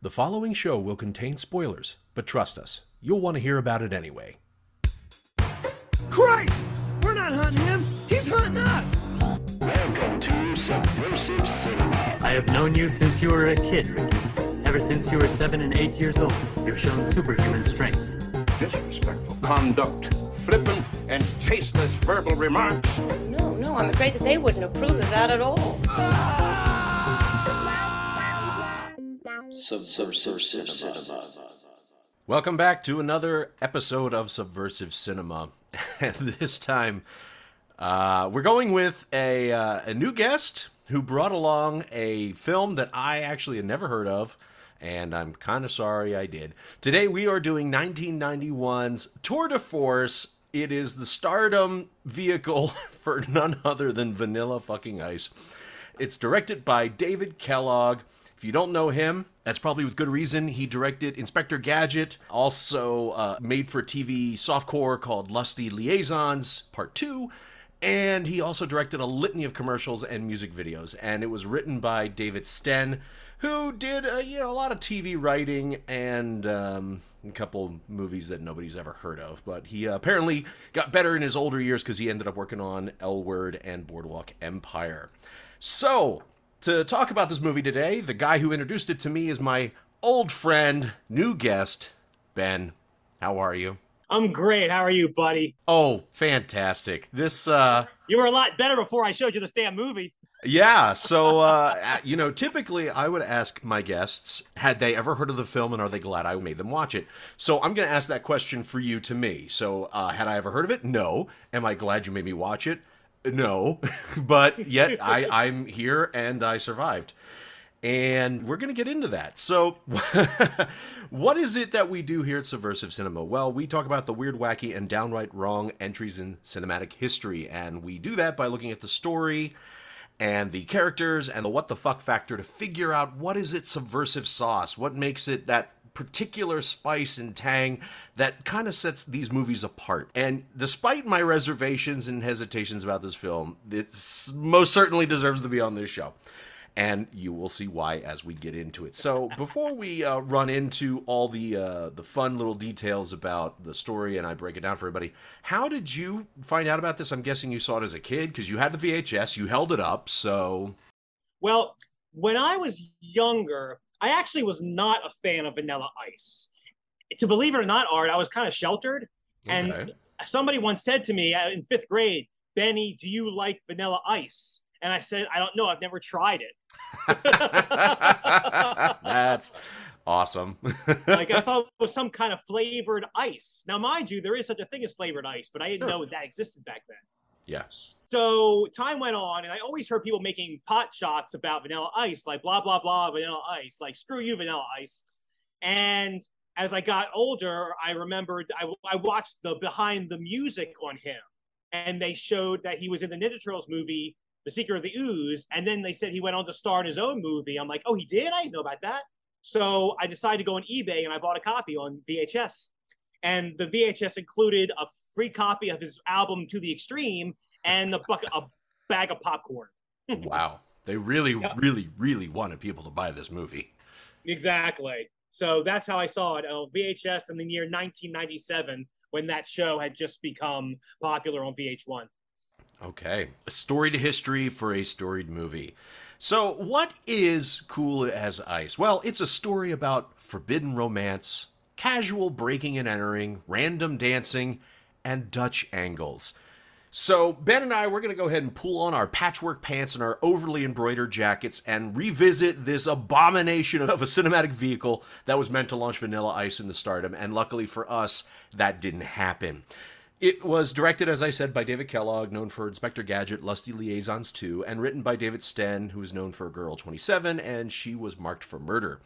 The following show will contain spoilers, but trust us, you'll want to hear about it anyway. Christ! We're not hunting him! He's hunting us! Welcome to Subversive Cinema. I have known you since you were a kid, Ricky. Ever since you were seven and eight years old, you've shown superhuman strength. Disrespectful conduct, flippant and tasteless verbal remarks. No, no, I'm afraid that they wouldn't approve of that at all. Ah! Subversive Cinema. Welcome back to another episode of Subversive Cinema. And this time, uh, we're going with a, uh, a new guest who brought along a film that I actually had never heard of, and I'm kind of sorry I did. Today, we are doing 1991's Tour de Force. It is the stardom vehicle for none other than Vanilla fucking Ice. It's directed by David Kellogg. If you don't know him, that's probably with good reason. He directed Inspector Gadget, also uh, made for TV softcore called Lusty Liaisons Part 2, and he also directed a litany of commercials and music videos. And it was written by David Stenn, who did uh, you know a lot of TV writing and um, a couple movies that nobody's ever heard of. But he uh, apparently got better in his older years because he ended up working on L Word and Boardwalk Empire. So to talk about this movie today, the guy who introduced it to me is my old friend, new guest, Ben. How are you? I'm great. How are you, buddy? Oh, fantastic. This uh You were a lot better before I showed you this damn movie. yeah, so uh you know, typically I would ask my guests had they ever heard of the film and are they glad I made them watch it. So I'm going to ask that question for you to me. So uh had I ever heard of it? No. Am I glad you made me watch it? No. but yet I I'm here and I survived. And we're going to get into that. So, what is it that we do here at Subversive Cinema? Well, we talk about the weird, wacky, and downright wrong entries in cinematic history. And we do that by looking at the story and the characters and the what the fuck factor to figure out what is it subversive sauce? What makes it that particular spice and tang that kind of sets these movies apart. And despite my reservations and hesitations about this film, it most certainly deserves to be on this show and you will see why as we get into it. So before we uh, run into all the uh, the fun little details about the story and I break it down for everybody, how did you find out about this? I'm guessing you saw it as a kid because you had the VHS, you held it up. So Well, when I was younger, I actually was not a fan of Vanilla Ice. To believe it or not, Art, I was kind of sheltered. And somebody once said to me uh, in fifth grade, Benny, do you like Vanilla Ice? And I said, I don't know. I've never tried it. that's awesome. like I thought it was some kind of flavored ice. Now, mind you, there is such a thing as flavored ice, but I didn't Sure. know that existed back then. Yes. So time went on, and I always heard people making pot shots about vanilla ice, like blah blah blah vanilla ice, like screw you vanilla ice. And as I got older, I remembered I, I watched the behind the music on him, and they showed that he was in the Ninja Turtles movie, The Secret of the Ooze, and then they said he went on to star in his own movie. I'm like, oh, he did? I didn't know about that. So I decided to go on eBay and I bought a copy on VHS, and the VHS included a free copy of his album To the Extreme and a bucket, a bag of popcorn. wow. They really, Yeah. really, really wanted people to buy this movie. Exactly. So that's how I saw it uh, on VHS in the year 1997 when that show had just become popular on VH1. Okay. A storied history for a storied movie. So, what is Cool as Ice? Well, it's a story about forbidden romance, casual breaking and entering, random dancing, and Dutch angles. So, Ben and I, we're going to go ahead and pull on our patchwork pants and our overly embroidered jackets and revisit this abomination of a cinematic vehicle that was meant to launch Vanilla Ice into stardom. And luckily for us, that didn't happen. It was directed, as I said, by David Kellogg, known for Inspector Gadget, Lusty Liaisons 2, and written by David Stenn, who is known for Girl 27, and she was marked for murder.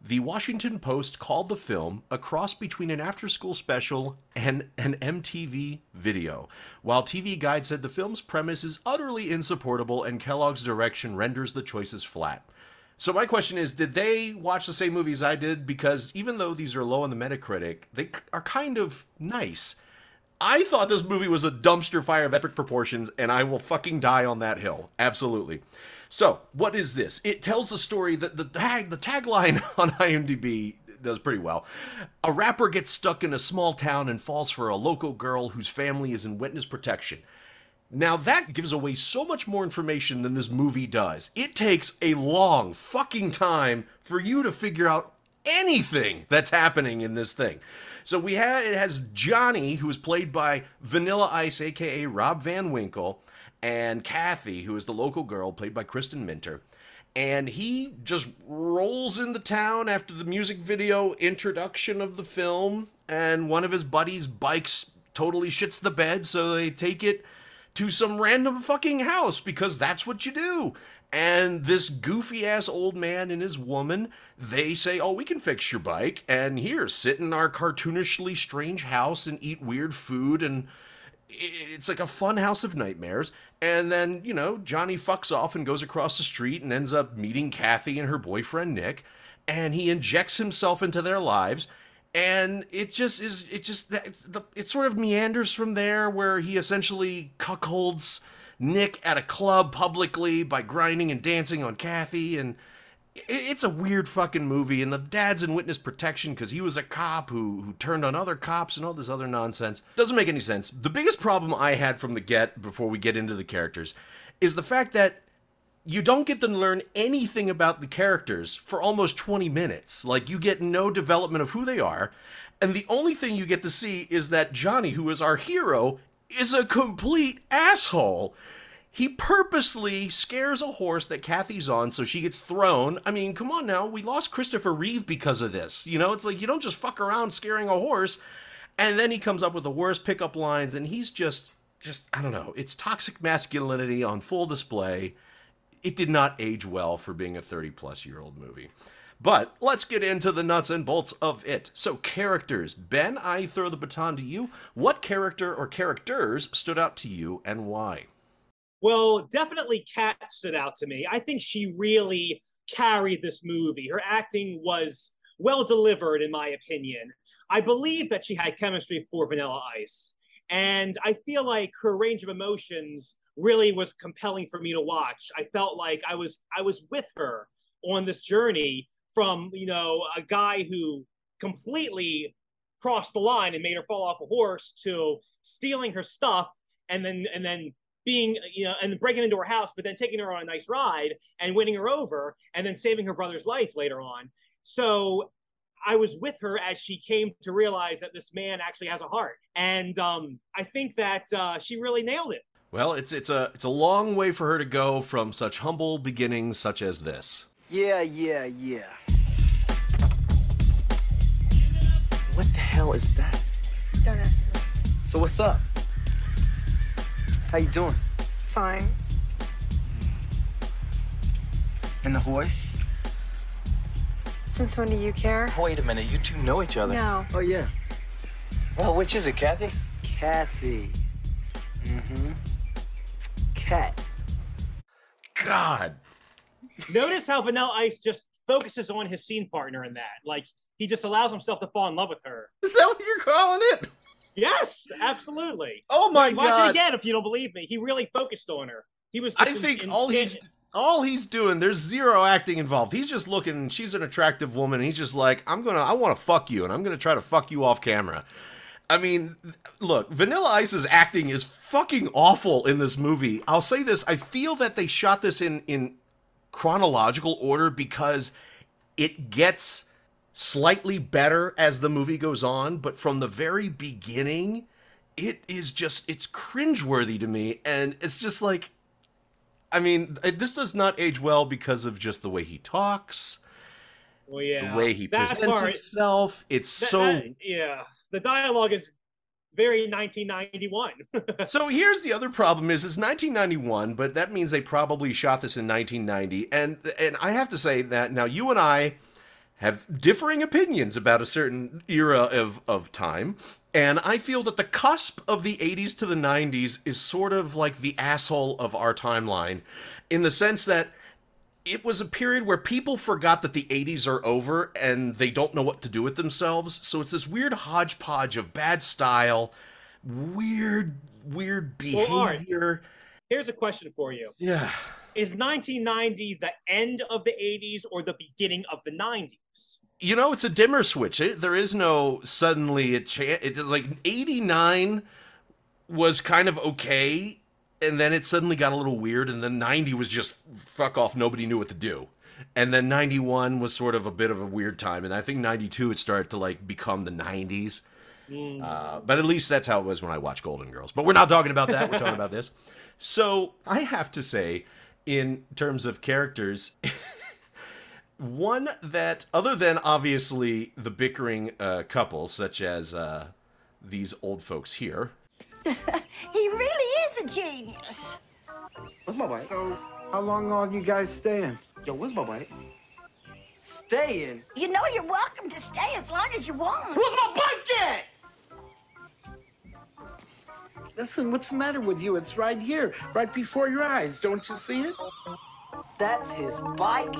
The Washington Post called the film a cross between an after school special and an MTV video, while TV Guide said the film's premise is utterly insupportable and Kellogg's direction renders the choices flat. So my question is, did they watch the same movies I did? Because even though these are low on the Metacritic, they are kind of nice. I thought this movie was a dumpster fire of epic proportions, and I will fucking die on that hill. Absolutely. So, what is this? It tells a story that the tag the tagline on IMDb does pretty well. A rapper gets stuck in a small town and falls for a local girl whose family is in witness protection. Now that gives away so much more information than this movie does. It takes a long fucking time for you to figure out anything that's happening in this thing. So we have it has Johnny, who is played by Vanilla Ice, aka Rob Van Winkle, and Kathy, who is the local girl, played by Kristen Minter. And he just rolls into town after the music video introduction of the film, and one of his buddies' bikes totally shits the bed, so they take it to some random fucking house because that's what you do. And this goofy ass old man and his woman, they say, Oh, we can fix your bike. And here, sit in our cartoonishly strange house and eat weird food. And it's like a fun house of nightmares. And then, you know, Johnny fucks off and goes across the street and ends up meeting Kathy and her boyfriend Nick. And he injects himself into their lives and it just is it just it sort of meanders from there where he essentially cuckolds nick at a club publicly by grinding and dancing on kathy and it's a weird fucking movie and the dad's in witness protection because he was a cop who, who turned on other cops and all this other nonsense doesn't make any sense the biggest problem i had from the get before we get into the characters is the fact that you don't get to learn anything about the characters for almost 20 minutes. Like, you get no development of who they are. And the only thing you get to see is that Johnny, who is our hero, is a complete asshole. He purposely scares a horse that Kathy's on so she gets thrown. I mean, come on now, we lost Christopher Reeve because of this. You know, it's like you don't just fuck around scaring a horse. And then he comes up with the worst pickup lines, and he's just, just, I don't know, it's toxic masculinity on full display it did not age well for being a 30 plus year old movie. But let's get into the nuts and bolts of it. So, characters. Ben, I throw the baton to you. What character or characters stood out to you and why? Well, definitely Kat stood out to me. I think she really carried this movie. Her acting was well delivered, in my opinion. I believe that she had chemistry for Vanilla Ice. And I feel like her range of emotions really was compelling for me to watch. I felt like I was I was with her on this journey from you know a guy who completely crossed the line and made her fall off a horse to stealing her stuff and then and then being you know and breaking into her house but then taking her on a nice ride and winning her over and then saving her brother's life later on so i was with her as she came to realize that this man actually has a heart and um, i think that uh, she really nailed it well, it's it's a it's a long way for her to go from such humble beginnings such as this. Yeah, yeah, yeah. What the hell is that? Don't ask me. So what's up? How you doing? Fine. And the horse? Since when do you care? Wait a minute, you two know each other. No. Oh yeah. Well, which is it, Kathy? Kathy. Mm-hmm cat. God. Notice how Vanilla Ice just focuses on his scene partner in that. Like he just allows himself to fall in love with her. Is that what you're calling it? Yes, absolutely. Oh my Watch god! Watch it again if you don't believe me. He really focused on her. He was. I think in, all he's all he's doing. There's zero acting involved. He's just looking. She's an attractive woman. he's just like, I'm gonna. I want to fuck you, and I'm gonna try to fuck you off camera. I mean, look, Vanilla Ice's acting is fucking awful in this movie. I'll say this: I feel that they shot this in in chronological order because it gets slightly better as the movie goes on, but from the very beginning, it is just it's cringeworthy to me, and it's just like, I mean, this does not age well because of just the way he talks. Well, yeah, the way he that presents part, himself. It's that, so that, yeah the dialogue is very 1991. so here's the other problem is it's 1991, but that means they probably shot this in 1990. And and I have to say that now you and I have differing opinions about a certain era of, of time. And I feel that the cusp of the 80s to the 90s is sort of like the asshole of our timeline in the sense that it was a period where people forgot that the 80s are over and they don't know what to do with themselves. So it's this weird hodgepodge of bad style, weird, weird behavior. Well, here's a question for you. Yeah. Is 1990 the end of the 80s or the beginning of the 90s? You know, it's a dimmer switch. It, there is no suddenly it cha- it is like 89 was kind of okay and then it suddenly got a little weird and then 90 was just fuck off nobody knew what to do. And then 91 was sort of a bit of a weird time and I think 92 it started to like become the 90s. Uh, but at least that's how it was when I watched Golden Girls. But we're not talking about that. We're talking about this. So I have to say, in terms of characters, one that, other than obviously the bickering uh, couple, such as uh, these old folks here, He really is a genius. What's my bike? So, how long are you guys staying? Yo, where's my bike? Staying? You know you're welcome to stay as long as you want. Where's my bike at? Listen, what's the matter with you? It's right here, right before your eyes. Don't you see it? That's his bike.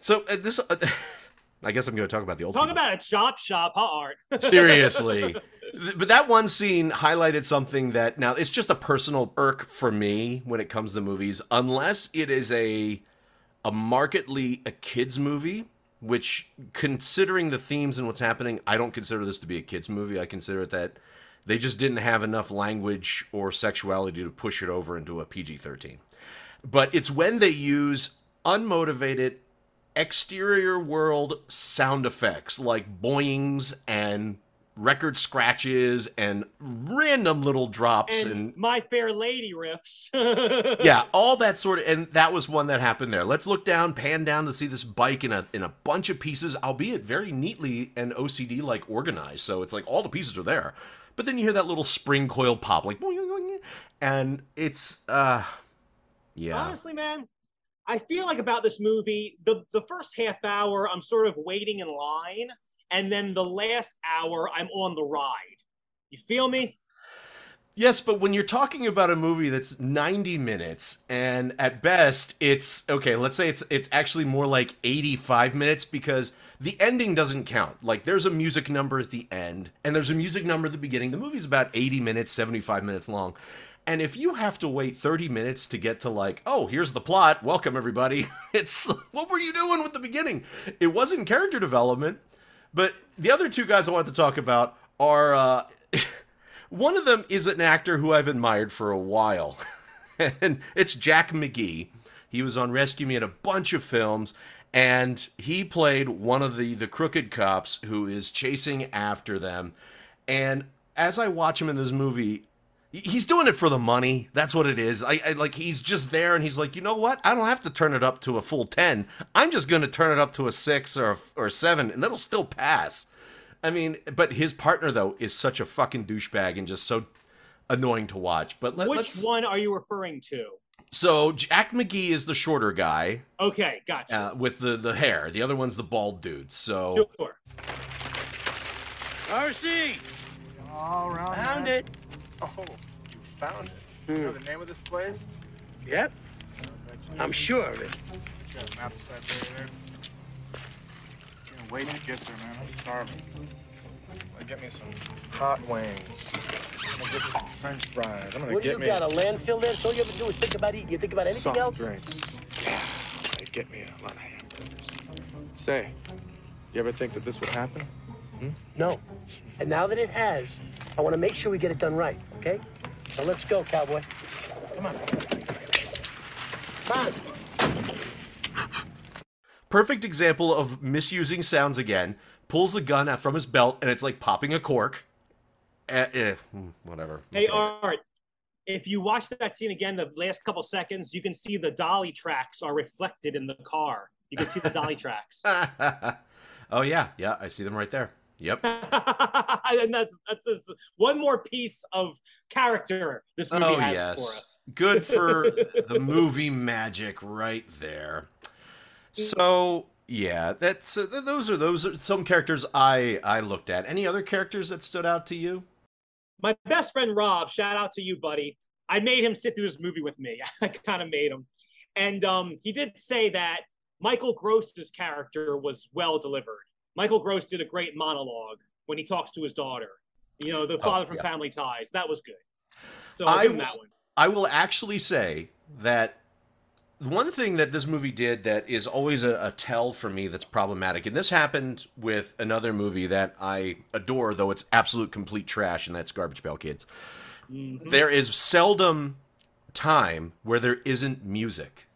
so uh, this, uh, I guess I'm going to talk about the old. Talk people. about a chop shop, huh, Art? Seriously. But that one scene highlighted something that now it's just a personal irk for me when it comes to movies, unless it is a a markedly a kids movie, which considering the themes and what's happening, I don't consider this to be a kids movie. I consider it that they just didn't have enough language or sexuality to push it over into a PG-13. But it's when they use unmotivated exterior world sound effects like boings and record scratches and random little drops and, and, My Fair Lady riffs. yeah all that sort of and that was one that happened there. Let's look down pan down to see this bike in a in a bunch of pieces albeit very neatly and ocd like organized so it's like all the pieces are there. But then you hear that little spring coil pop like and it's uh yeah. Honestly, man, I feel like about this movie, the the first half hour, I'm sort of waiting in line, and then the last hour, I'm on the ride. You feel me? Yes, but when you're talking about a movie that's 90 minutes and at best it's okay, let's say it's it's actually more like 85 minutes because the ending doesn't count. Like there's a music number at the end and there's a music number at the beginning. The movie's about 80 minutes, 75 minutes long. And if you have to wait 30 minutes to get to like, oh, here's the plot, welcome everybody. It's what were you doing with the beginning? It wasn't character development. But the other two guys I want to talk about are uh one of them is an actor who I've admired for a while, and it's Jack McGee. He was on Rescue Me in a bunch of films, and he played one of the the crooked cops who is chasing after them. And as I watch him in this movie, he's doing it for the money. That's what it is. I, I like he's just there, and he's like, you know what? I don't have to turn it up to a full ten. I'm just going to turn it up to a six or a, or a seven, and that'll still pass. I mean, but his partner though is such a fucking douchebag and just so annoying to watch. But let, Which us one are you referring to? So Jack McGee is the shorter guy Okay, gotcha. uh, with the the hair. The other one's the bald dude. So sure. RC! All around. Found man. it. Oh, you found it? You know hmm. the name of this place? Yep. I'm sure of it. You got a map set right there. Can't wait to get there, man. I'm starving. I'm get me some hot wings. I'm gonna get me some French fries. I'm gonna What do get you got, a landfill there? So all you ever do is think about eating. You think about anything soft else? drinks. Yeah, I'm get me a lot of hamburgers. Say, you ever think that this would happen? Hmm? No. And now that it has, I want to make sure we get it done right, okay? So let's go, cowboy. Come on. Come on. perfect example of misusing sounds again. Pulls the gun out from his belt and it's like popping a cork. Eh, eh, hmm, whatever. Hey, Okay. Art, if you watch that scene again, the last couple seconds, you can see the dolly tracks are reflected in the car. You can see the dolly tracks. oh yeah, yeah, I see them right there. Yep. and that's that's just one more piece of character this movie Oh has yes, for us. good for the movie magic right there. So yeah, that's uh, those are those are some characters I I looked at. Any other characters that stood out to you? My best friend Rob, shout out to you, buddy. I made him sit through this movie with me. I kind of made him, and um, he did say that Michael Gross's character was well delivered. Michael Gross did a great monologue when he talks to his daughter. You know, the Oh, father from yeah. Family Ties. That was good. So I'll I will- that one. I will actually say that one thing that this movie did that is always a, a, tell for me that's problematic, and this happened with another movie that I adore, though it's absolute complete trash, and that's Garbage Pail Kids. Mm-hmm. There is seldom time where there isn't music.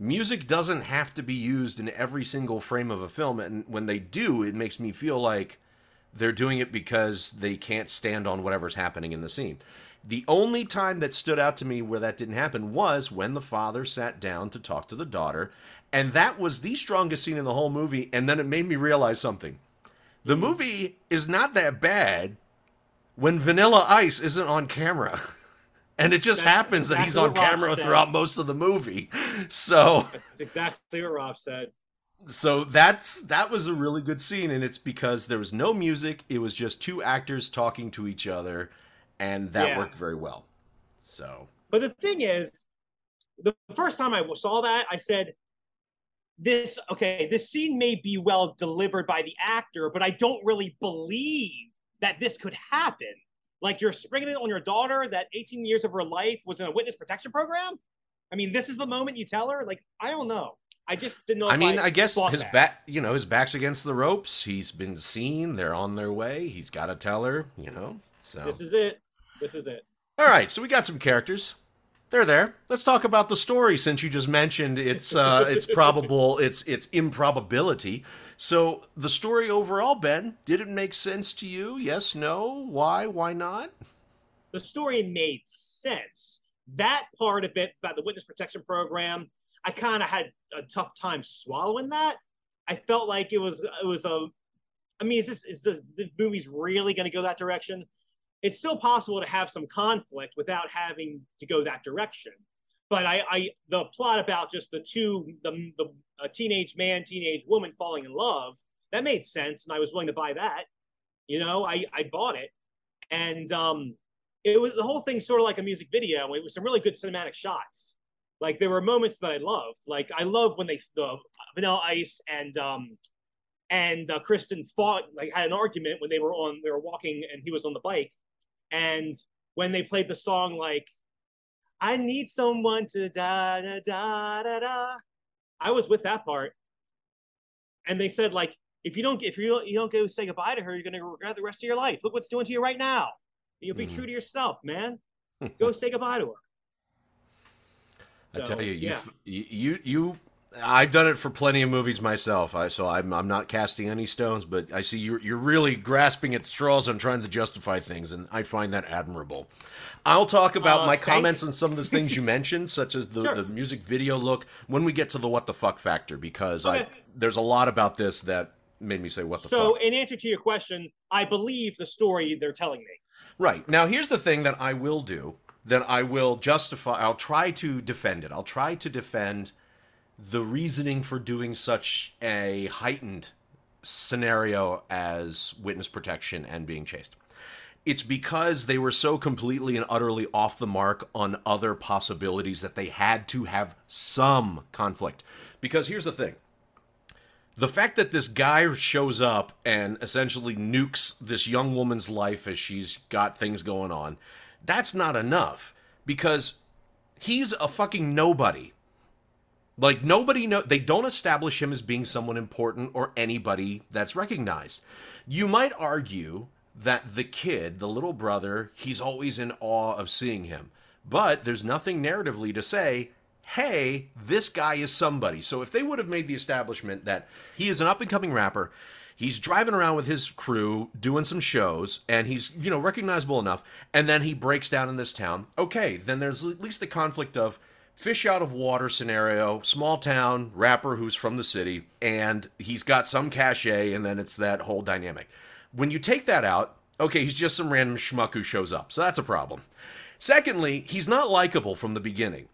Music doesn't have to be used in every single frame of a film, and when they do, it makes me feel like they're doing it because they can't stand on whatever's happening in the scene. The only time that stood out to me where that didn't happen was when the father sat down to talk to the daughter, and that was the strongest scene in the whole movie. And then it made me realize something: the movie is not that bad when Vanilla Ice isn't on camera. And it just That's happens exactly that he's on camera said. throughout most of the movie. So That's exactly what Rob said. So that's that was a really good scene, and it's because there was no music. It was just two actors talking to each other and that yeah. worked very well. So, but the thing is, the first time I saw that, I said, "This okay, this scene may be well delivered by the actor, but I don't really believe that this could happen. Like you're springing it on your daughter that 18 years of her life was in a witness protection program. I mean, this is the moment you tell her. Like, I don't know." I just didn't know. I mean, I, I guess his back, you know, his back's against the ropes. He's been seen. They're on their way. He's got to tell her, you know. So this is it. This is it. All right, so we got some characters. They're there. Let's talk about the story since you just mentioned it's uh, it's probable it's it's improbability. So the story overall, Ben, did it make sense to you? Yes, no, why, why not? The story made sense. That part of it about the witness protection program, I kind of had a tough time swallowing that. I felt like it was it was a. I mean, is this is this, the movie's really going to go that direction? it's still possible to have some conflict without having to go that direction. But I, I the plot about just the two, the, the teenage man, teenage woman falling in love, that made sense, and I was willing to buy that. You know, I, I bought it, and um, it was the whole thing sort of like a music video. It was some really good cinematic shots. Like there were moments that I loved. Like I love when they the Vanilla Ice and um, and uh, Kristen fought like had an argument when they were on they were walking and he was on the bike and when they played the song like I need someone to da da da da da, I was with that part. And they said like if you don't if you don't, you don't go say goodbye to her, you're gonna regret the rest of your life. Look what's doing to you right now. You'll be mm. true to yourself, man. go say goodbye to her. So, I tell you, you, yeah. you, you, I've done it for plenty of movies myself. I so I'm I'm not casting any stones, but I see you're you're really grasping at straws and trying to justify things, and I find that admirable. I'll talk about uh, my thanks. comments on some of the things you mentioned, such as the, sure. the music video look, when we get to the what the fuck factor, because okay. I there's a lot about this that made me say what the so, fuck. So in answer to your question, I believe the story they're telling me. Right. Now here's the thing that I will do, that I will justify I'll try to defend it. I'll try to defend the reasoning for doing such a heightened scenario as witness protection and being chased. It's because they were so completely and utterly off the mark on other possibilities that they had to have some conflict. Because here's the thing the fact that this guy shows up and essentially nukes this young woman's life as she's got things going on, that's not enough. Because he's a fucking nobody like nobody know they don't establish him as being someone important or anybody that's recognized. You might argue that the kid, the little brother, he's always in awe of seeing him. But there's nothing narratively to say, hey, this guy is somebody. So if they would have made the establishment that he is an up and coming rapper, he's driving around with his crew doing some shows and he's you know recognizable enough and then he breaks down in this town okay then there's at least the conflict of fish out of water scenario, small town rapper who's from the city, and he's got some cachet, and then it's that whole dynamic. When you take that out, okay, he's just some random schmuck who shows up, so that's a problem. Secondly, he's not likable from the beginning.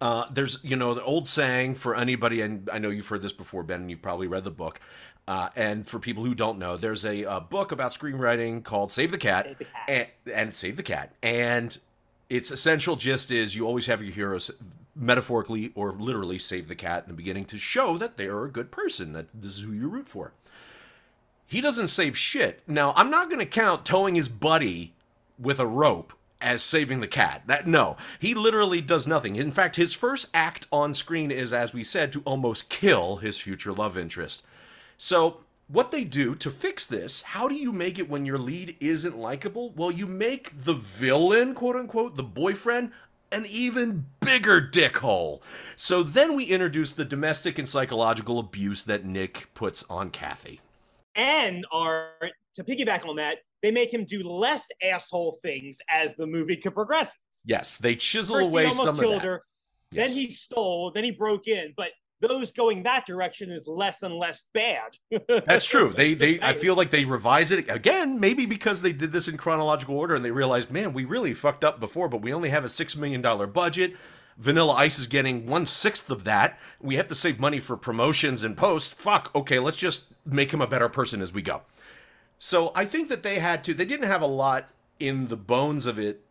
Uh, there's, you know, the old saying for anybody, and I know you've heard this before, Ben, and you've probably read the book. Uh, and for people who don't know, there's a, a, book about screenwriting called Save the Cat, Save the Cat. And, and Save the Cat. And its essential gist is you always have your heroes metaphorically or literally save the cat in the beginning to show that they are a good person, that this is who you root for. He doesn't save shit. Now, I'm not going to count towing his buddy with a rope as saving the cat. That no, he literally does nothing. In fact, his first act on screen is, as we said, to almost kill his future love interest. So what they do to fix this, how do you make it when your lead isn't likable? Well, you make the villain, quote unquote, the boyfriend, an even bigger dickhole. So then we introduce the domestic and psychological abuse that Nick puts on Kathy. And are to piggyback on that, they make him do less asshole things as the movie progresses. Yes, they chisel First, away he almost some of killed that. her. Yes. Then he stole. Then he broke in. But those going that direction is less and less bad. That's true. They they I feel like they revise it again, maybe because they did this in chronological order and they realized, man, we really fucked up before, but we only have a six million dollar budget. Vanilla Ice is getting one sixth of that. We have to save money for promotions and post. Fuck. Okay, let's just make him a better person as we go. So I think that they had to. They didn't have a lot in the bones of it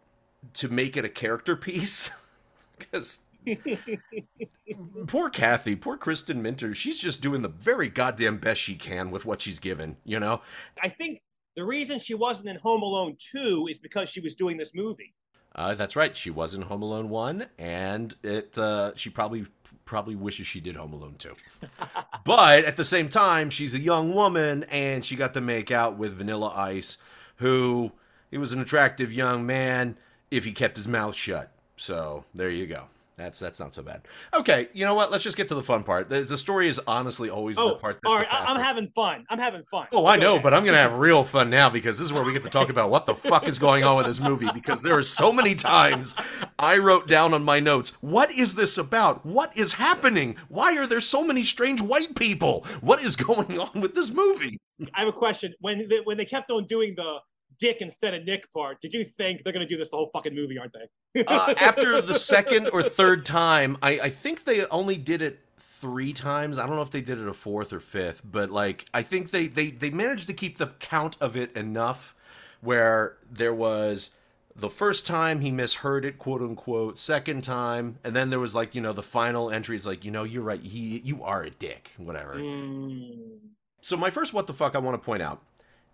to make it a character piece because poor Kathy, poor Kristen Minter, she's just doing the very goddamn best she can with what she's given, you know? I think the reason she wasn't in Home Alone 2 is because she was doing this movie. Uh, that's right. She was in Home Alone 1, and it uh, she probably probably wishes she did Home Alone 2. but at the same time, she's a young woman, and she got to make out with Vanilla Ice, who he was an attractive young man if he kept his mouth shut. So there you go. That's that's not so bad. Okay, you know what? Let's just get to the fun part. The, the story is honestly always Oh, the part that's all right, I'm having fun. I'm having fun. Oh, I know, ahead. but I'm gonna have real fun now because this is where we get to talk about what the fuck is going on with this movie. Because there are so many times I wrote down on my notes, "What is this about? What is happening? Why are there so many strange white people? What is going on with this movie?" I have a question. When they, when they kept on doing the Dick instead of Nick part, did you think they're going to do this the whole fucking movie, aren't they? Uh, after the second or third time, I, I think they only did it three times. I don't know if they did it a fourth or fifth, but like I think they they they managed to keep the count of it enough where there was the first time he misheard it, quote unquote, second time, and then there was like, you know, the final entry is like, you know, you're right, he you are a dick, whatever. Mm. So my first what the fuck I want to point out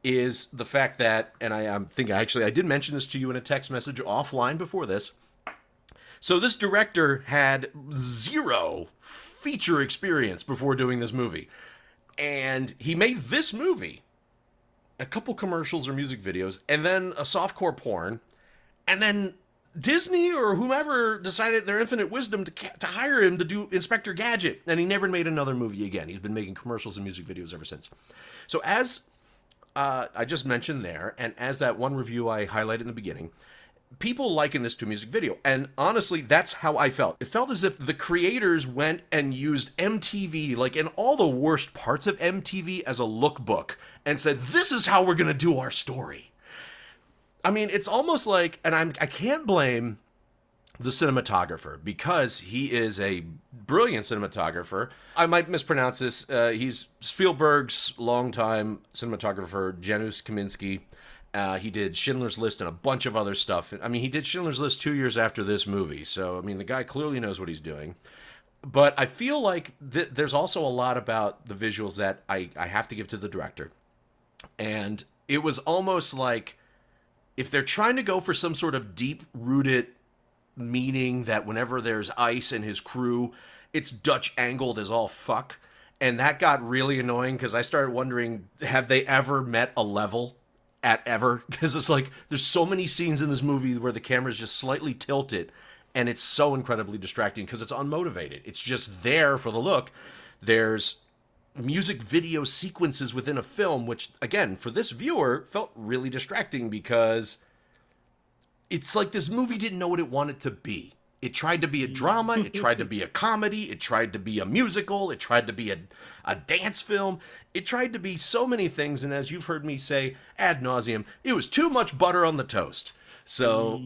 is the fact that, and I am thinking actually I did mention this to you in a text message offline before this. So this director had zero feature experience before doing this movie. And he made this movie, a couple commercials or music videos, and then a softcore porn, and then Disney or whomever decided their infinite wisdom to, to hire him to do Inspector Gadget, and he never made another movie again. He's been making commercials and music videos ever since. So as uh, I just mentioned there, and as that one review I highlighted in the beginning, people liken this to a music video. And honestly, that's how I felt. It felt as if the creators went and used MTV, like in all the worst parts of MTV, as a lookbook and said, this is how we're going to do our story. I mean, it's almost like, and I'm, I can't blame the cinematographer because he is a brilliant cinematographer. I might mispronounce this. Uh, he's Spielberg's longtime cinematographer, Janusz Kaminski. Uh, he did Schindler's List and a bunch of other stuff. I mean, he did Schindler's List two years after this movie, so I mean, the guy clearly knows what he's doing. But I feel like th- there's also a lot about the visuals that I, I have to give to the director. And it was almost like if they're trying to go for some sort of deep rooted meaning that whenever there's ice and his crew, it's Dutch angled as all fuck. And that got really annoying because I started wondering have they ever met a level at ever? Because it's like there's so many scenes in this movie where the camera's just slightly tilted and it's so incredibly distracting because it's unmotivated. It's just there for the look. There's music video sequences within a film, which, again, for this viewer, felt really distracting because it's like this movie didn't know what it wanted to be. It tried to be a drama, it tried to be a comedy, it tried to be a musical, it tried to be a, a dance film, it tried to be so many things, and as you've heard me say ad nauseum, it was too much butter on the toast. So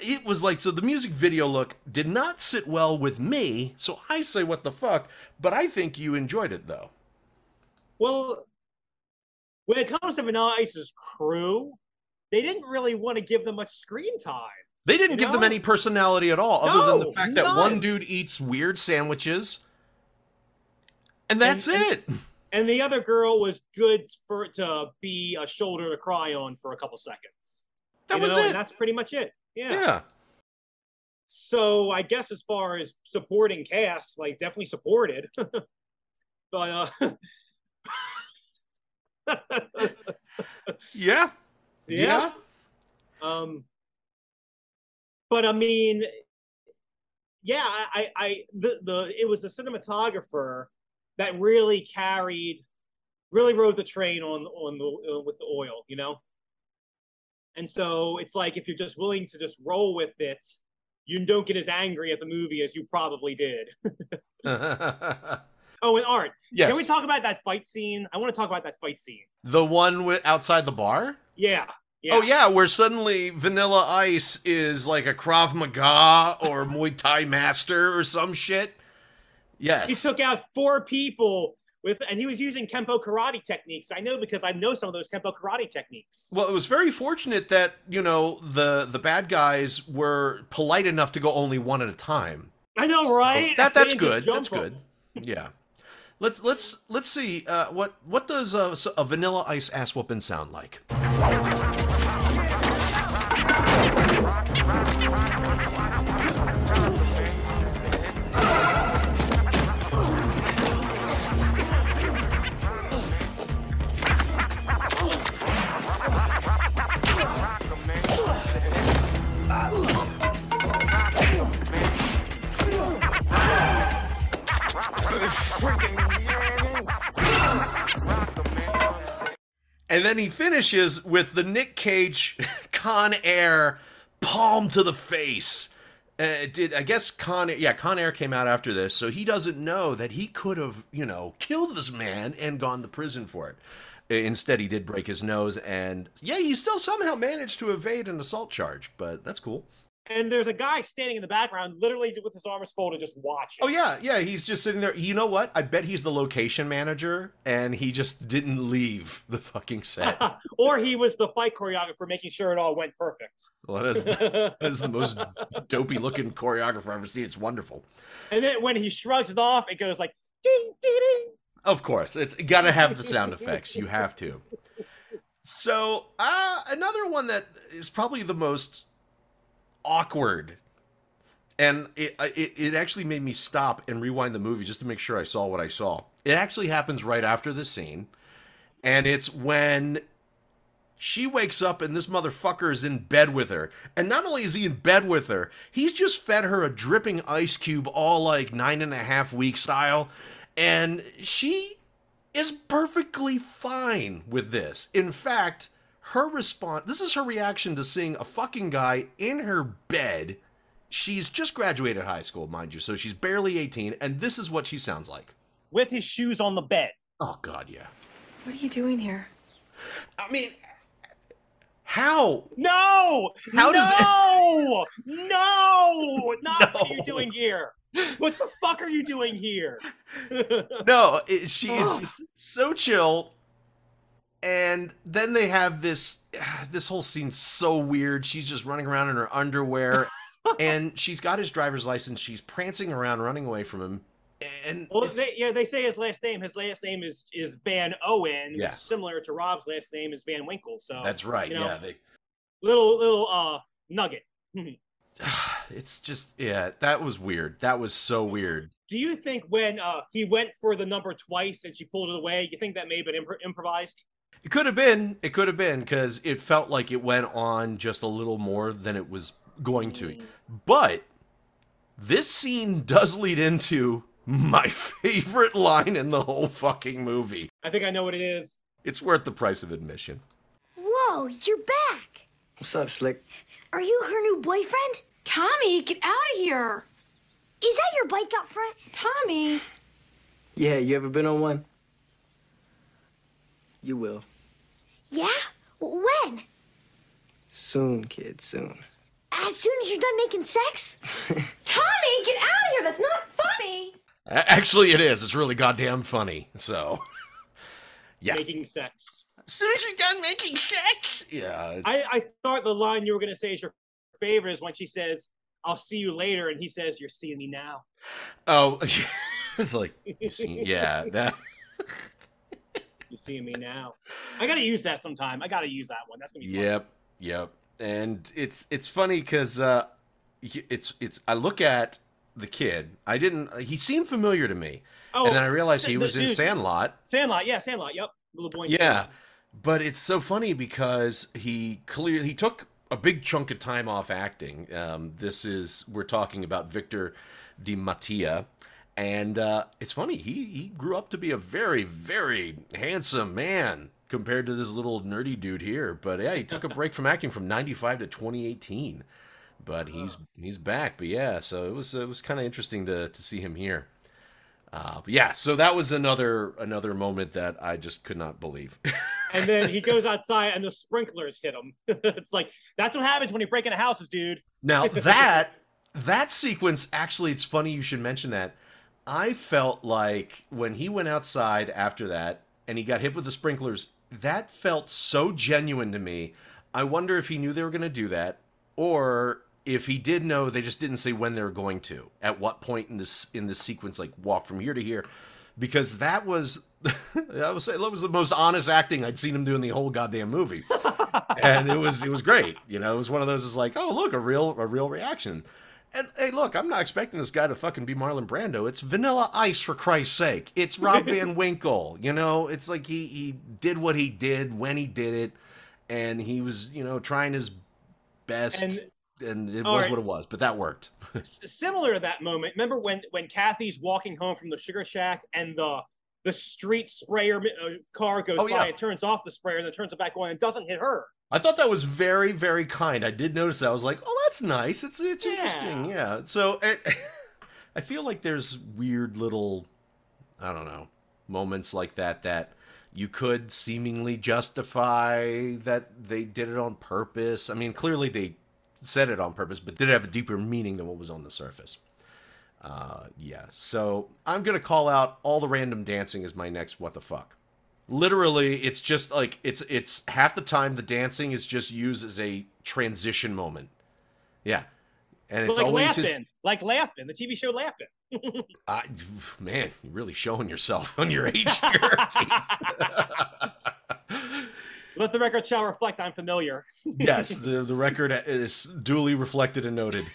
it was like so the music video look did not sit well with me, so I say what the fuck, but I think you enjoyed it though. Well, when it comes to Vanilla Ice's crew, they didn't really want to give them much screen time. They didn't give them any personality at all, other than the No, fact that one dude eats weird sandwiches. And that's And- and- it. And the other girl was good for it to be a shoulder to cry on for a couple seconds. That You was know, it. And that's pretty much it. Yeah. Yeah. So I guess as far as supporting cast, like definitely supported. but uh Yeah. Yeah. Um but I mean yeah, I, I, I the, the it was the cinematographer that really carried really rode the train on on the uh, with the oil, you know? And so it's like if you're just willing to just roll with it, you don't get as angry at the movie as you probably did. oh, and Art, Yes. can we talk about that fight scene? I want to talk about that fight scene. the one with outside the bar? Yeah. yeah. Oh yeah, where suddenly Vanilla Ice is like a Krav Maga or Muay Thai master or some shit. Yes. He took out four people with, and he was using Kempo karate techniques. I know because I know some of those Kempo karate techniques. Well, it was very fortunate that you know the the bad guys were polite enough to go only one at a time. I know, right? That that's good. That's them. good. Yeah. Let's let's let's see. Uh, what what does a, a Vanilla Ice ass whooping sound like? And then he finishes with the Nick Cage Con Air palm to the face. Uh, did I guess Con yeah Con Air came out after this, so he doesn't know that he could have you know killed this man and gone to prison for it. Instead, he did break his nose, and yeah, he still somehow managed to evade an assault charge. But that's cool. And there's a guy standing in the background, literally with his arms folded, just watching. Oh yeah, yeah, he's just sitting there. You know what? I bet he's the location manager, and he just didn't leave the fucking set. or he was the fight choreographer, making sure it all went perfect. Well, that is, that is the most dopey looking choreographer I've ever seen. It's wonderful. And then when he shrugs it off, it goes like ding ding ding. Of course, it's got to have the sound effects. You have to. So, uh, another one that is probably the most awkward, and it, it it actually made me stop and rewind the movie just to make sure I saw what I saw. It actually happens right after the scene, and it's when she wakes up and this motherfucker is in bed with her. And not only is he in bed with her, he's just fed her a dripping ice cube, all like nine and a half week style. And she is perfectly fine with this. In fact, her response this is her reaction to seeing a fucking guy in her bed. She's just graduated high school, mind you, so she's barely 18, and this is what she sounds like. With his shoes on the bed. Oh, God, yeah. What are you doing here? I mean, how? No! How does no! No! Not what are you doing here? What the fuck are you doing here? no, it, she is just so chill. And then they have this this whole scene's so weird. She's just running around in her underwear, and she's got his driver's license. She's prancing around, running away from him. And Well, they, yeah, they say his last name. His last name is is Van Owen. is Similar to Rob's last name is Van Winkle. So that's right. you know, yeah, they. little little uh nugget. It's just yeah, that was weird. That was so weird. Do you think when uh he went for the number twice and she pulled it away, you think that may have been impro- improvised? It could have been. It could have been because it felt like it went on just a little more than it was going to. Mm. But this scene does lead into my favorite line in the whole fucking movie. I think I know what it is. It's worth the price of admission. Whoa, you're back. What's up, Slick? Are you her new boyfriend? Tommy, get out of here. Is that your bike up front? Tommy. Yeah, you ever been on one? You will. Yeah? When? Soon, kid, soon. As soon as you're done making sex? Tommy, get out of here. That's not funny. Actually, it is. It's really goddamn funny. So, yeah. Making sex. As soon as you're done making sex. Yeah. I, I thought the line you were gonna say is your favorite is when she says, I'll see you later, and he says, You're seeing me now. oh, it's like, yeah. That. You're seeing me now. I gotta use that sometime. I gotta use that one. That's gonna be fun. Yep. Yep. and it's it's funny because uh, it's it's I look at the kid. I didn't. He seemed familiar to me, Oh, and then I realized he was in Sandlot. Sandlot, yeah, Sandlot. Yep, little boy. Yeah, Sandlot. but it's so funny because he clearly he took a big chunk of time off acting. Um, this is we're talking about Victor Di Mattia, and uh, it's funny he he grew up to be a very very handsome man compared to this little nerdy dude here. But yeah, he took a break from acting from '95 to 2018. But he's he's back. But yeah, so it was it was kind of interesting to to see him here. Uh, but yeah, so that was another another moment that I just could not believe. And then he goes outside and the sprinklers hit him. it's like that's what happens when you break into houses, dude. Now that that sequence actually it's funny you should mention that. I felt like when he went outside after that and he got hit with the sprinklers, that felt so genuine to me. I wonder if he knew they were going to do that or if he did know they just didn't say when they were going to. At what point in this in this sequence like walk from here to here because that was I was that was the most honest acting I'd seen him do in the whole goddamn movie. and it was it was great. You know, it was one of those is like, oh look, a real a real reaction. And hey, look, I'm not expecting this guy to fucking be Marlon Brando. It's Vanilla Ice for Christ's sake. It's Rob Van Winkle. You know, it's like he he did what he did when he did it, and he was you know trying his best, and, And- it was right. what it was. But that worked. Similar to that moment. Remember when when Kathy's walking home from the sugar shack and the the street sprayer uh, car goes Oh, by yeah. and turns off the sprayer and then turns it back on and doesn't hit her. I thought that was very, very kind. I did notice that. I was like, "Oh, that's nice. It's it's Yeah. interesting." Yeah. So eh, I feel like there's weird little, I don't know, moments like that that you could seemingly justify that they did it on purpose. I mean, clearly they said it on purpose, but did it have a deeper meaning than what was on the surface? Uh, yeah. So I'm gonna call out all the random dancing as my next what the fuck literally it's just like it's it's half the time the dancing is just used as a transition moment yeah and it's like always laughing, his like laughing. The TV show laughing. I, man you're really showing yourself on your age here. Let the record shall reflect. I'm familiar. yes the, the record is duly reflected and noted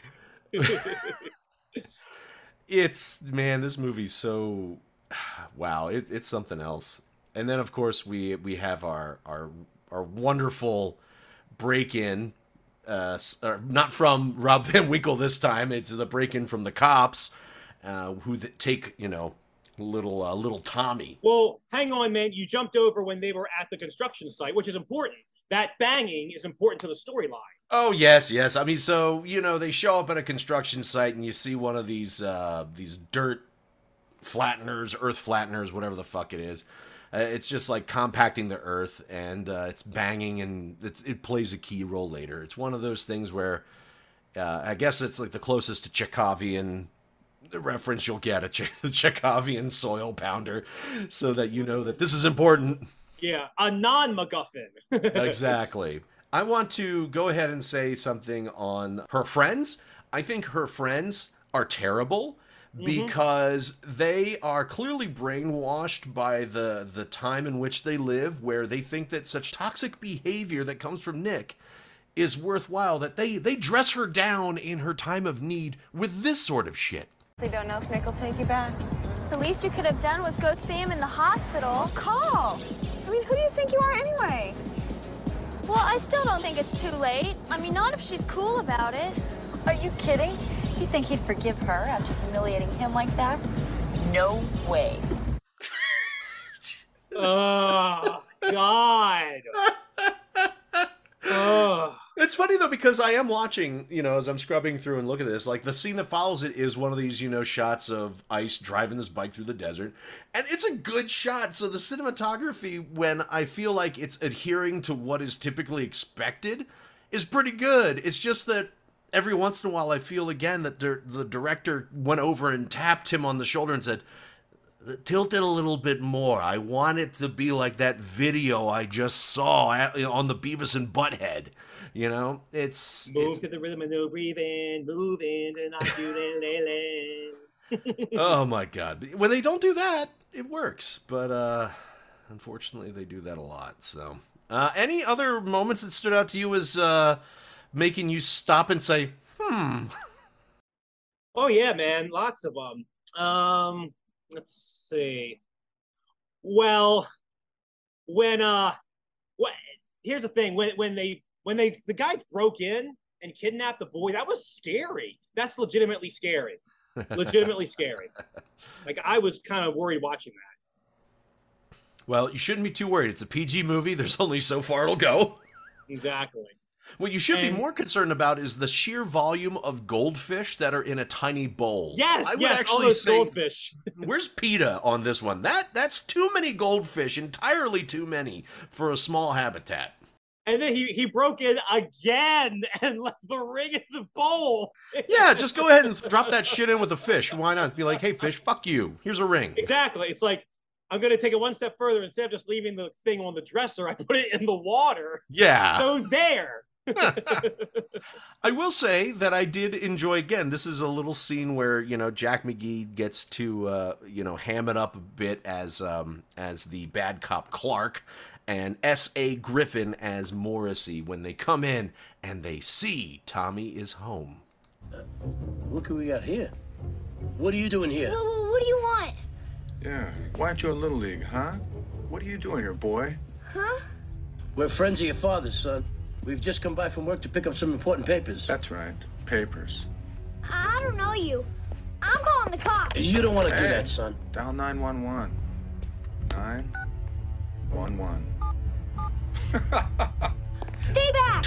it's man this movie's so wow it, it's something else and then of course we we have our our our wonderful break in uh not from rob van winkle this time it's the break in from the cops uh who th- take you know little uh, little tommy Well, hang on, man. You jumped over when they were at the construction site, which is important. That banging is important to the storyline. Oh yes, yes. I mean, so you know, they show up at a construction site and you see one of these uh, these dirt flatteners, earth flatteners, whatever the fuck it is. Uh, it's just like compacting the earth, and uh, it's banging, and it's, it plays a key role later. It's one of those things where uh, I guess it's like the closest to Chekhovian reference you'll get a che- the Chekhovian soil pounder, so that you know that this is important. Yeah, a non-MacGuffin. exactly. I want to go ahead and say something on her friends. I think her friends are terrible Mm-hmm. because they are clearly brainwashed by the the time in which they live where they think that such toxic behavior that comes from Nick is worthwhile that they they dress her down in her time of need with this sort of shit. They don't know if Nick will take you back. The least you could have done was go see him in the hospital. Call. I mean, who do you think you are anyway? Well, I still don't think it's too late. I mean, not if she's cool about it. Are you kidding? You think he'd forgive her after humiliating him like that? No way. oh God. oh. It's funny though because I am watching, you know, as I'm scrubbing through and look at this, like the scene that follows it is one of these, you know, shots of Ice driving this bike through the desert, and it's a good shot. So the cinematography, when I feel like it's adhering to what is typically expected, is pretty good. It's just that every once in a while I feel again that the, the director went over and tapped him on the shoulder and said, tilt it a little bit more. I want it to be like that video I just saw at, you know, on the Beavis and Butthead. You know, it's, Move it's to the rhythm and no breathe in, move in, and I do oh my god. When they don't do that, it works. But uh unfortunately they do that a lot. So uh any other moments that stood out to you as uh making you stop and say, "Hmm." Oh yeah, man, lots of them. Um, let's see. Well, when uh, what? Here's the thing: when when they when they the guys broke in and kidnapped the boy, that was scary. That's legitimately scary. legitimately scary. Like I was kind of worried watching that. Well, you shouldn't be too worried. It's a PG movie. There's only so far it'll go. Exactly. What you should And- be more concerned about is the sheer volume of goldfish that are in a tiny bowl. Yes, I would yes, all actually those say, goldfish. where's PETA on this one? That that's too many goldfish, entirely too many for a small habitat. And then he he broke in again and left the ring in the bowl. Yeah, just go ahead and drop that shit in with the fish. Why not? Be like, hey, fish, fuck you. Here's a ring. Exactly. It's like I'm gonna take it one step further. Instead of just leaving the thing on the dresser, I put it in the water. Yeah. So there. I will say that I did enjoy again. This is a little scene where you know Jack McGee gets to uh, you know ham it up a bit as um, as the bad cop Clark, and S. A. Griffin as Morrissey when they come in and they see Tommy is home. Look who we got here. What are you doing here? Well, well, what do you want? Yeah. Why aren't you a Little League, huh? What are you doing here, boy? Huh? We're friends of your father's, son. We've just come by from work to pick up some important papers. That's right. Papers. I don't know you. I'm calling the cops. You don't want to do that, son. Dial 911. 911. Stay back.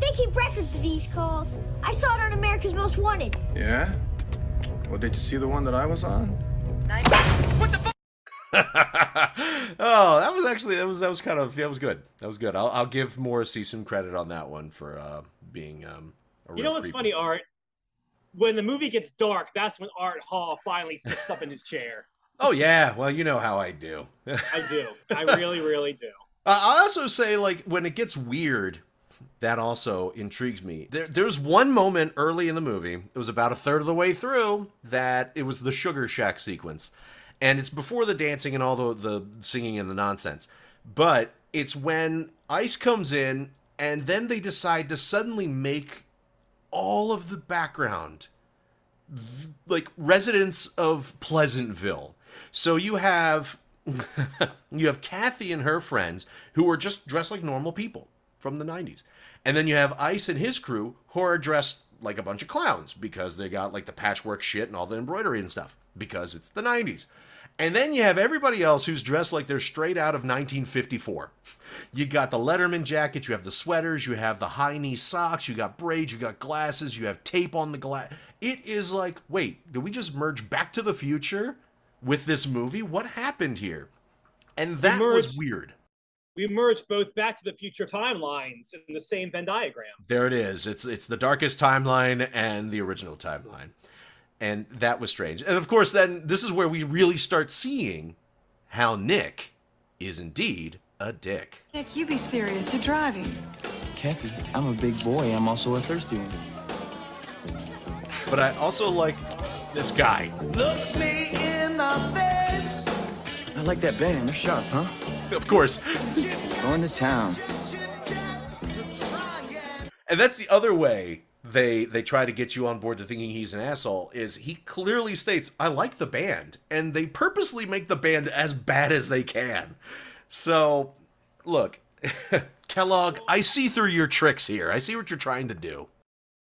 They keep records of these calls. I saw it on America's Most Wanted. Yeah? Well, did you see the one that I was on? oh, that was actually that was that was kind of that was good. That was good. I'll, I'll give Morrissey some credit on that one for uh, being um. A You know what's creep. funny, Art? When the movie gets dark, that's when Art Hall finally sits up in his chair. Oh yeah, well you know how I do. I do. I really, really do. Uh, I also say like when it gets weird, that also intrigues me. There, there's one moment early in the movie. It was about a third of the way through that it was the Sugar Shack sequence, and it's before the dancing and all the the singing and the nonsense. But it's when Ice comes in, and then they decide to suddenly make all of the background like residents of Pleasantville. So you have you have Kathy and her friends who are just dressed like normal people from the 90s. And then you have Ice and his crew who are dressed like a bunch of clowns because they got like the patchwork shit and all the embroidery and stuff because it's the 90s. And then you have everybody else who's dressed like they're straight out of 1954. You got the Letterman jacket, you have the sweaters, you have the high knee socks, you got braids, you got glasses, you have tape on the glass. It is like, wait, did we just merge Back to the Future with this movie? What happened here? And that was merged- weird. We merged both Back to the Future timelines in the same Venn diagram. There it is. It's it's the darkest timeline and the original timeline. And that was strange. And of course then this is where we really start seeing how Nick is indeed a dick. Nick, you be serious. You're driving. Kathy, I'm a big boy. I'm also a thirsty one. But I also like this guy. Look me in the face. I like that band. They're sharp, huh? Of course. Going to town. And that's the other way they they try to get you on board to thinking he's an asshole is he clearly states I like the band and they purposely make the band as bad as they can. So, look, Kellogg, I see through your tricks here. I see what you're trying to do.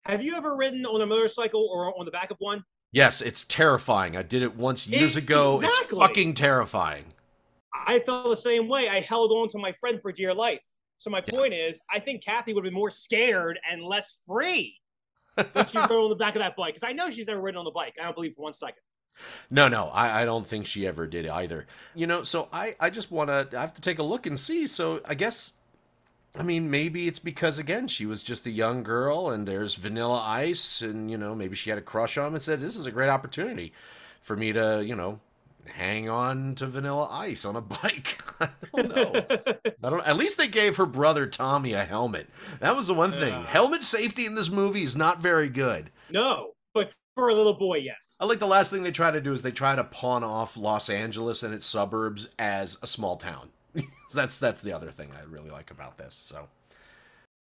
Have you ever ridden on a motorcycle or on the back of one? Yes, it's terrifying. I did it once years ago. It's fucking terrifying. I felt the same way. I held on to my friend for dear life. So my point is, I think Kathy would be more scared and less free when she rode on the back of that bike. Because I know she's never ridden on the bike. I don't believe for one second. No, no, I, I don't think she ever did either. You know, so I, I just want to, I have to take a look and see. So I guess, I mean, maybe it's because, again, she was just a young girl and there's vanilla ice and, you know, maybe she had a crush on him and said, this is a great opportunity for me to, you know, hang on to vanilla ice on a bike. I don't know. I don't, at least they gave her brother Tommy a helmet. That was the one thing. Helmet safety in this movie is not very good. No, but for a little boy, yes. I like the last thing they try to do is they try to pawn off Los Angeles and its suburbs as a small town. that's that's the other thing I really like about this. So,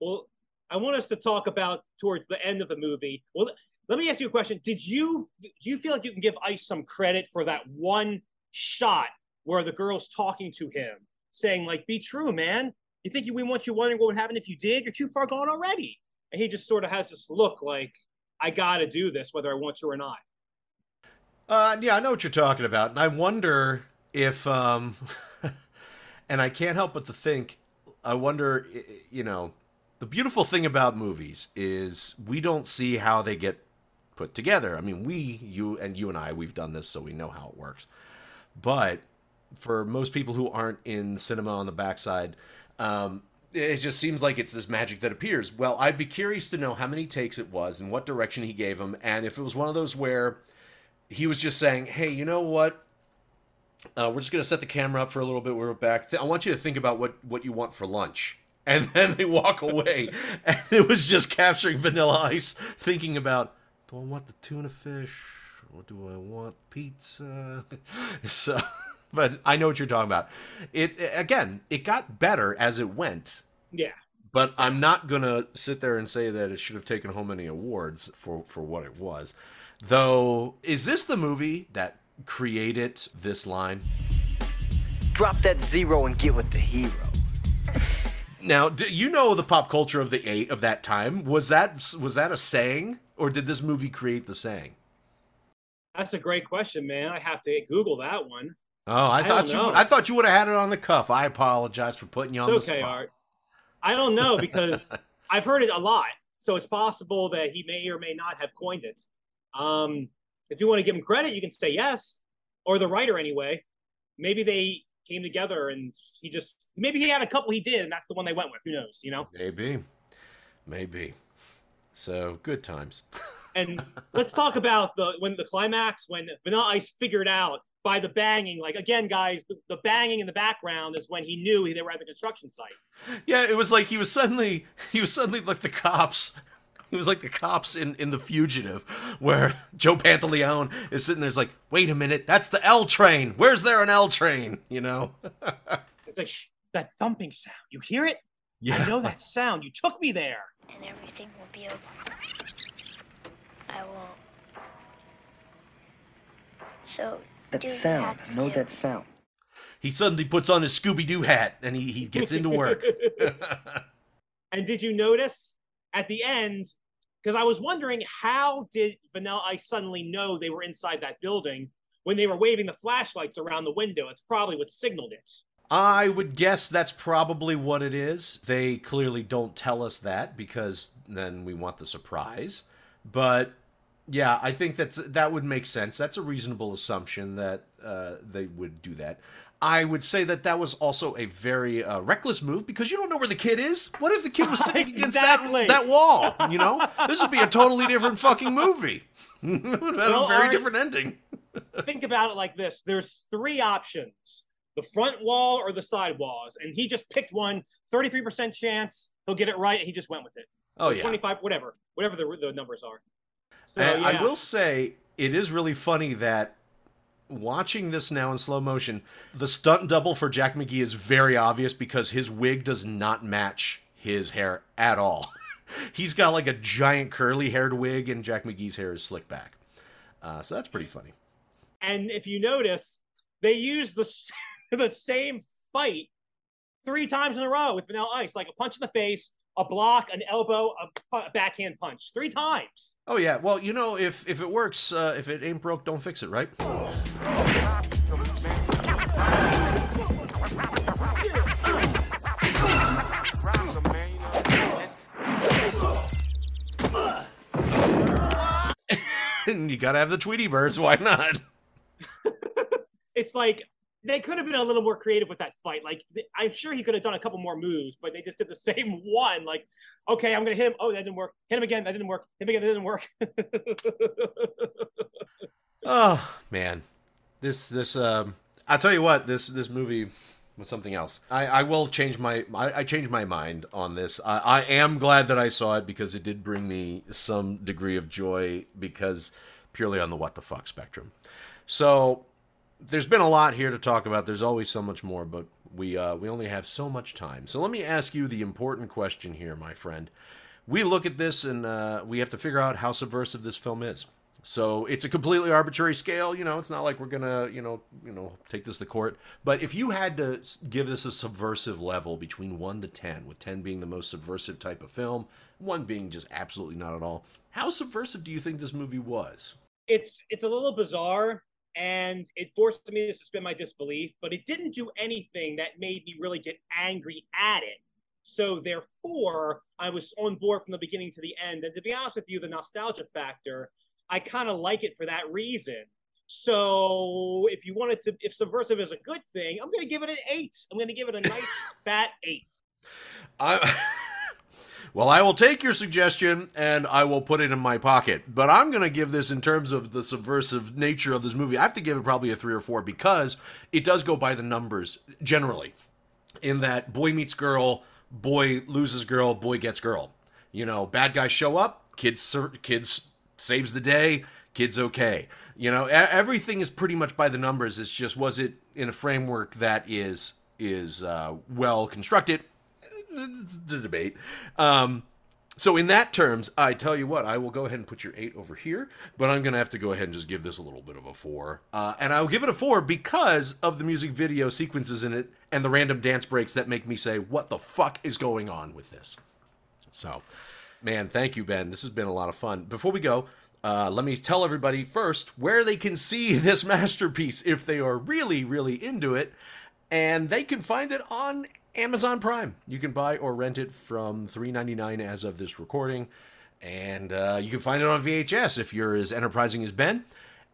Well, I want us to talk about towards the end of the movie. Well, let me ask you a question. Did you do you feel like you can give Ice some credit for that one shot where the girl's talking to him, saying like, "Be true, man. You think you, we want you wondering what would happen if you did? You're too far gone already." And he just sort of has this look like, "I got to do this, whether I want to or not." Uh, yeah, I know what you're talking about, and I wonder if, um, and I can't help but to think, I wonder, you know, the beautiful thing about movies is we don't see how they get put together. I mean, we, you, and you and I, we've done this, so we know how it works. But for most people who aren't in cinema on the backside, um, it just seems like it's this magic that appears. Well, I'd be curious to know how many takes it was and what direction he gave him, and if it was one of those where he was just saying, "Hey, you know what? Uh, we're just gonna set the camera up for a little bit. We're back. Th- I want you to think about what what you want for lunch." And then they walk away, and it was just capturing Vanilla Ice thinking about, "Do I want the tuna fish, or do I want pizza?" so, but I know what you're talking about. It again, it got better as it went. Yeah. But I'm not gonna sit there and say that it should have taken home any awards for for what it was. Though, is this the movie that created this line? Drop that zero and get with the hero. Now, do you know the pop culture of the eight of that time? Was that was that a saying, or did this movie create the saying? That's a great question, man. I have to Google that one. Oh, I, I thought you know. I thought you would have had it on the cuff. I apologize for putting you on It's the okay, spot. Art. I don't know because I've heard it a lot, so it's possible that he may or may not have coined it. Um, if you want to give him credit, you can say yes, or the writer anyway. Maybe they came together and he just maybe he had a couple he did, and that's the one they went with. Who knows? You know. Maybe, maybe. So good times. And let's talk about the when the climax when Vanilla Ice figured out by the banging. Like again, guys, the, the banging in the background is when he knew they were at the construction site. Yeah, it was like he was suddenly he was suddenly like the cops. He was like the cops in, in The Fugitive, where Joe Pantoliano is sitting there. It's like, wait a minute, that's the L train. Where's there an L train? You know? It's like Shh, that thumping sound. You hear it? Yeah. I know that sound. You took me there. And everything will be okay. I will. So, That do you sound. have I know to- that sound. He suddenly puts on his Scooby Doo hat and he, he gets into work. and did you notice at the end? Because I was wondering how did Vanilla Ice suddenly know they were inside that building when they were waving the flashlights around the window? It's probably what signaled it. I would guess that's probably what it is. They clearly don't tell us that because then we want the surprise. But yeah, I think that's that would make sense. That's a reasonable assumption that uh, they would do that. I would say that that was also a very uh, reckless move because you don't know where the kid is. What if the kid was sitting against Exactly. that, that wall? You know, this would be a totally different fucking movie. it would have Well, a very different ending. Think about it like this there's three options the front wall or the side walls. And he just picked one 33% chance he'll get it right. And he just went with it. Oh, Or yeah. 25, whatever, whatever the, the numbers are. So, And yeah. I will say it is really funny that watching this now in slow motion, the stunt double for Jack McGee is very obvious because his wig does not match his hair at all. He's got like a giant curly haired wig, and Jack McGee's hair is slicked back. Uh, so that's pretty funny. And if you notice, they use the the same fight three times in a row with Vanilla Ice, like a punch in the face, a block, an elbow, a backhand punch, three times. Oh yeah, well you know if if it works, uh, if it ain't broke, don't fix it, right? you gotta have the Tweety birds. Why not? It's like they could have been a little more creative with that fight. Like I'm sure he could have done a couple more moves, but they just did the same one. Like, okay, I'm gonna hit him. Oh, that didn't work. Hit him again. That didn't work. Hit him again. That didn't work. Oh man, this this um, I'll tell you what this this movie was something else. I I will change my I, I changed my mind on this. I, I am glad that I saw it because it did bring me some degree of joy because purely on the what the fuck spectrum. So there's been a lot here to talk about. There's always so much more, but We uh, we only have so much time. So let me ask you the important question here, my friend. We look at this and uh, we have to figure out how subversive this film is. So it's a completely arbitrary scale. You know, it's not like we're gonna, you know, you know, take this to court. But if you had to give this a subversive level between one to ten, with ten being the most subversive type of film, one being just absolutely not at all, how subversive do you think this movie was? It's it's a little bizarre, and it forced me to suspend my disbelief. But it didn't do anything that made me really get angry at it. So therefore, I was on board from the beginning to the end. And to be honest with you, the nostalgia factor I kind of like it for that reason. So if you wanted to, if subversive is a good thing, I'm going to give it an eight. I'm going to give it a nice fat eight. I. Well, I will take your suggestion and I will put it in my pocket. But I'm going to give this, in terms of the subversive nature of this movie, I have to give it probably a three or four because it does go by the numbers generally. In that boy meets girl, boy loses girl, boy gets girl. You know, bad guys show up, kids kids saves the day, kid's okay. You know, everything is pretty much by the numbers. It's just was it in a framework that is is uh, well constructed? The debate. Um, so in that terms, I tell you what, I will go ahead and put your eight over here, but I'm gonna have to go ahead and just give this a little bit of a four, uh, and I'll give it a four because of the music video sequences in it and the random dance breaks that make me say, "What the fuck is going on with this?" So, Man, thank you, Ben. This has been a lot of fun. Before we go, uh, let me tell everybody first where they can see this masterpiece if they are really, really into it. And they can find it on Amazon Prime. You can buy or rent it from $3.99 as of this recording. And uh, you can find it on VHS if you're as enterprising as Ben.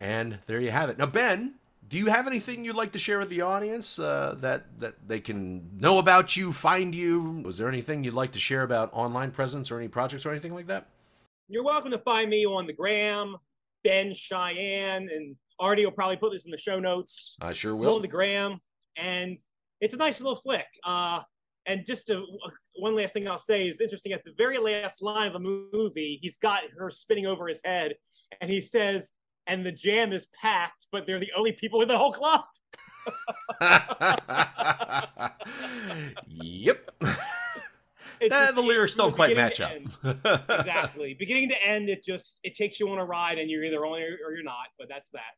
And there you have it. Now, Ben, do you have anything you'd like to share with the audience uh, that that they can know about you, find you? Was there anything you'd like to share about online presence or any projects or anything like that? You're welcome to find me on the gram, Ben Cheyenne, and Artie will probably put this in the show notes. I sure will. On the gram, and it's a nice little flick. Uh, and just to, one last thing I'll say is interesting. At the very last line of the movie, he's got her spinning over his head, and he says, and the jam is packed, but they're the only people in the whole club. yep. Just, the lyrics don't quite match up. exactly. Beginning to end, it just it takes you on a ride, and you're either on or you're not. But that's that.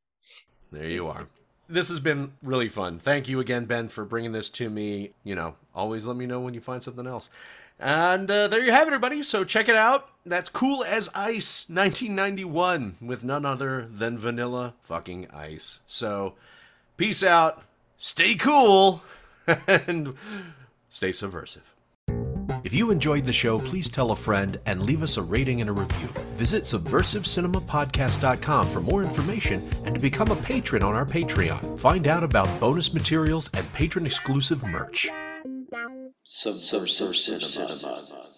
There you are. This has been really fun. Thank you again, Ben, for bringing this to me. You know, always let me know when you find something else. And uh, there you have it, everybody. So check it out. That's Cool as Ice 1991 with none other than Vanilla fucking Ice. So peace out, stay cool, and stay subversive. If you enjoyed the show, please tell a friend and leave us a rating and a review. Visit subversivecinemapodcast.com for more information and to become a patron on our Patreon. Find out about bonus materials and patron exclusive merch. Subversive Cinema.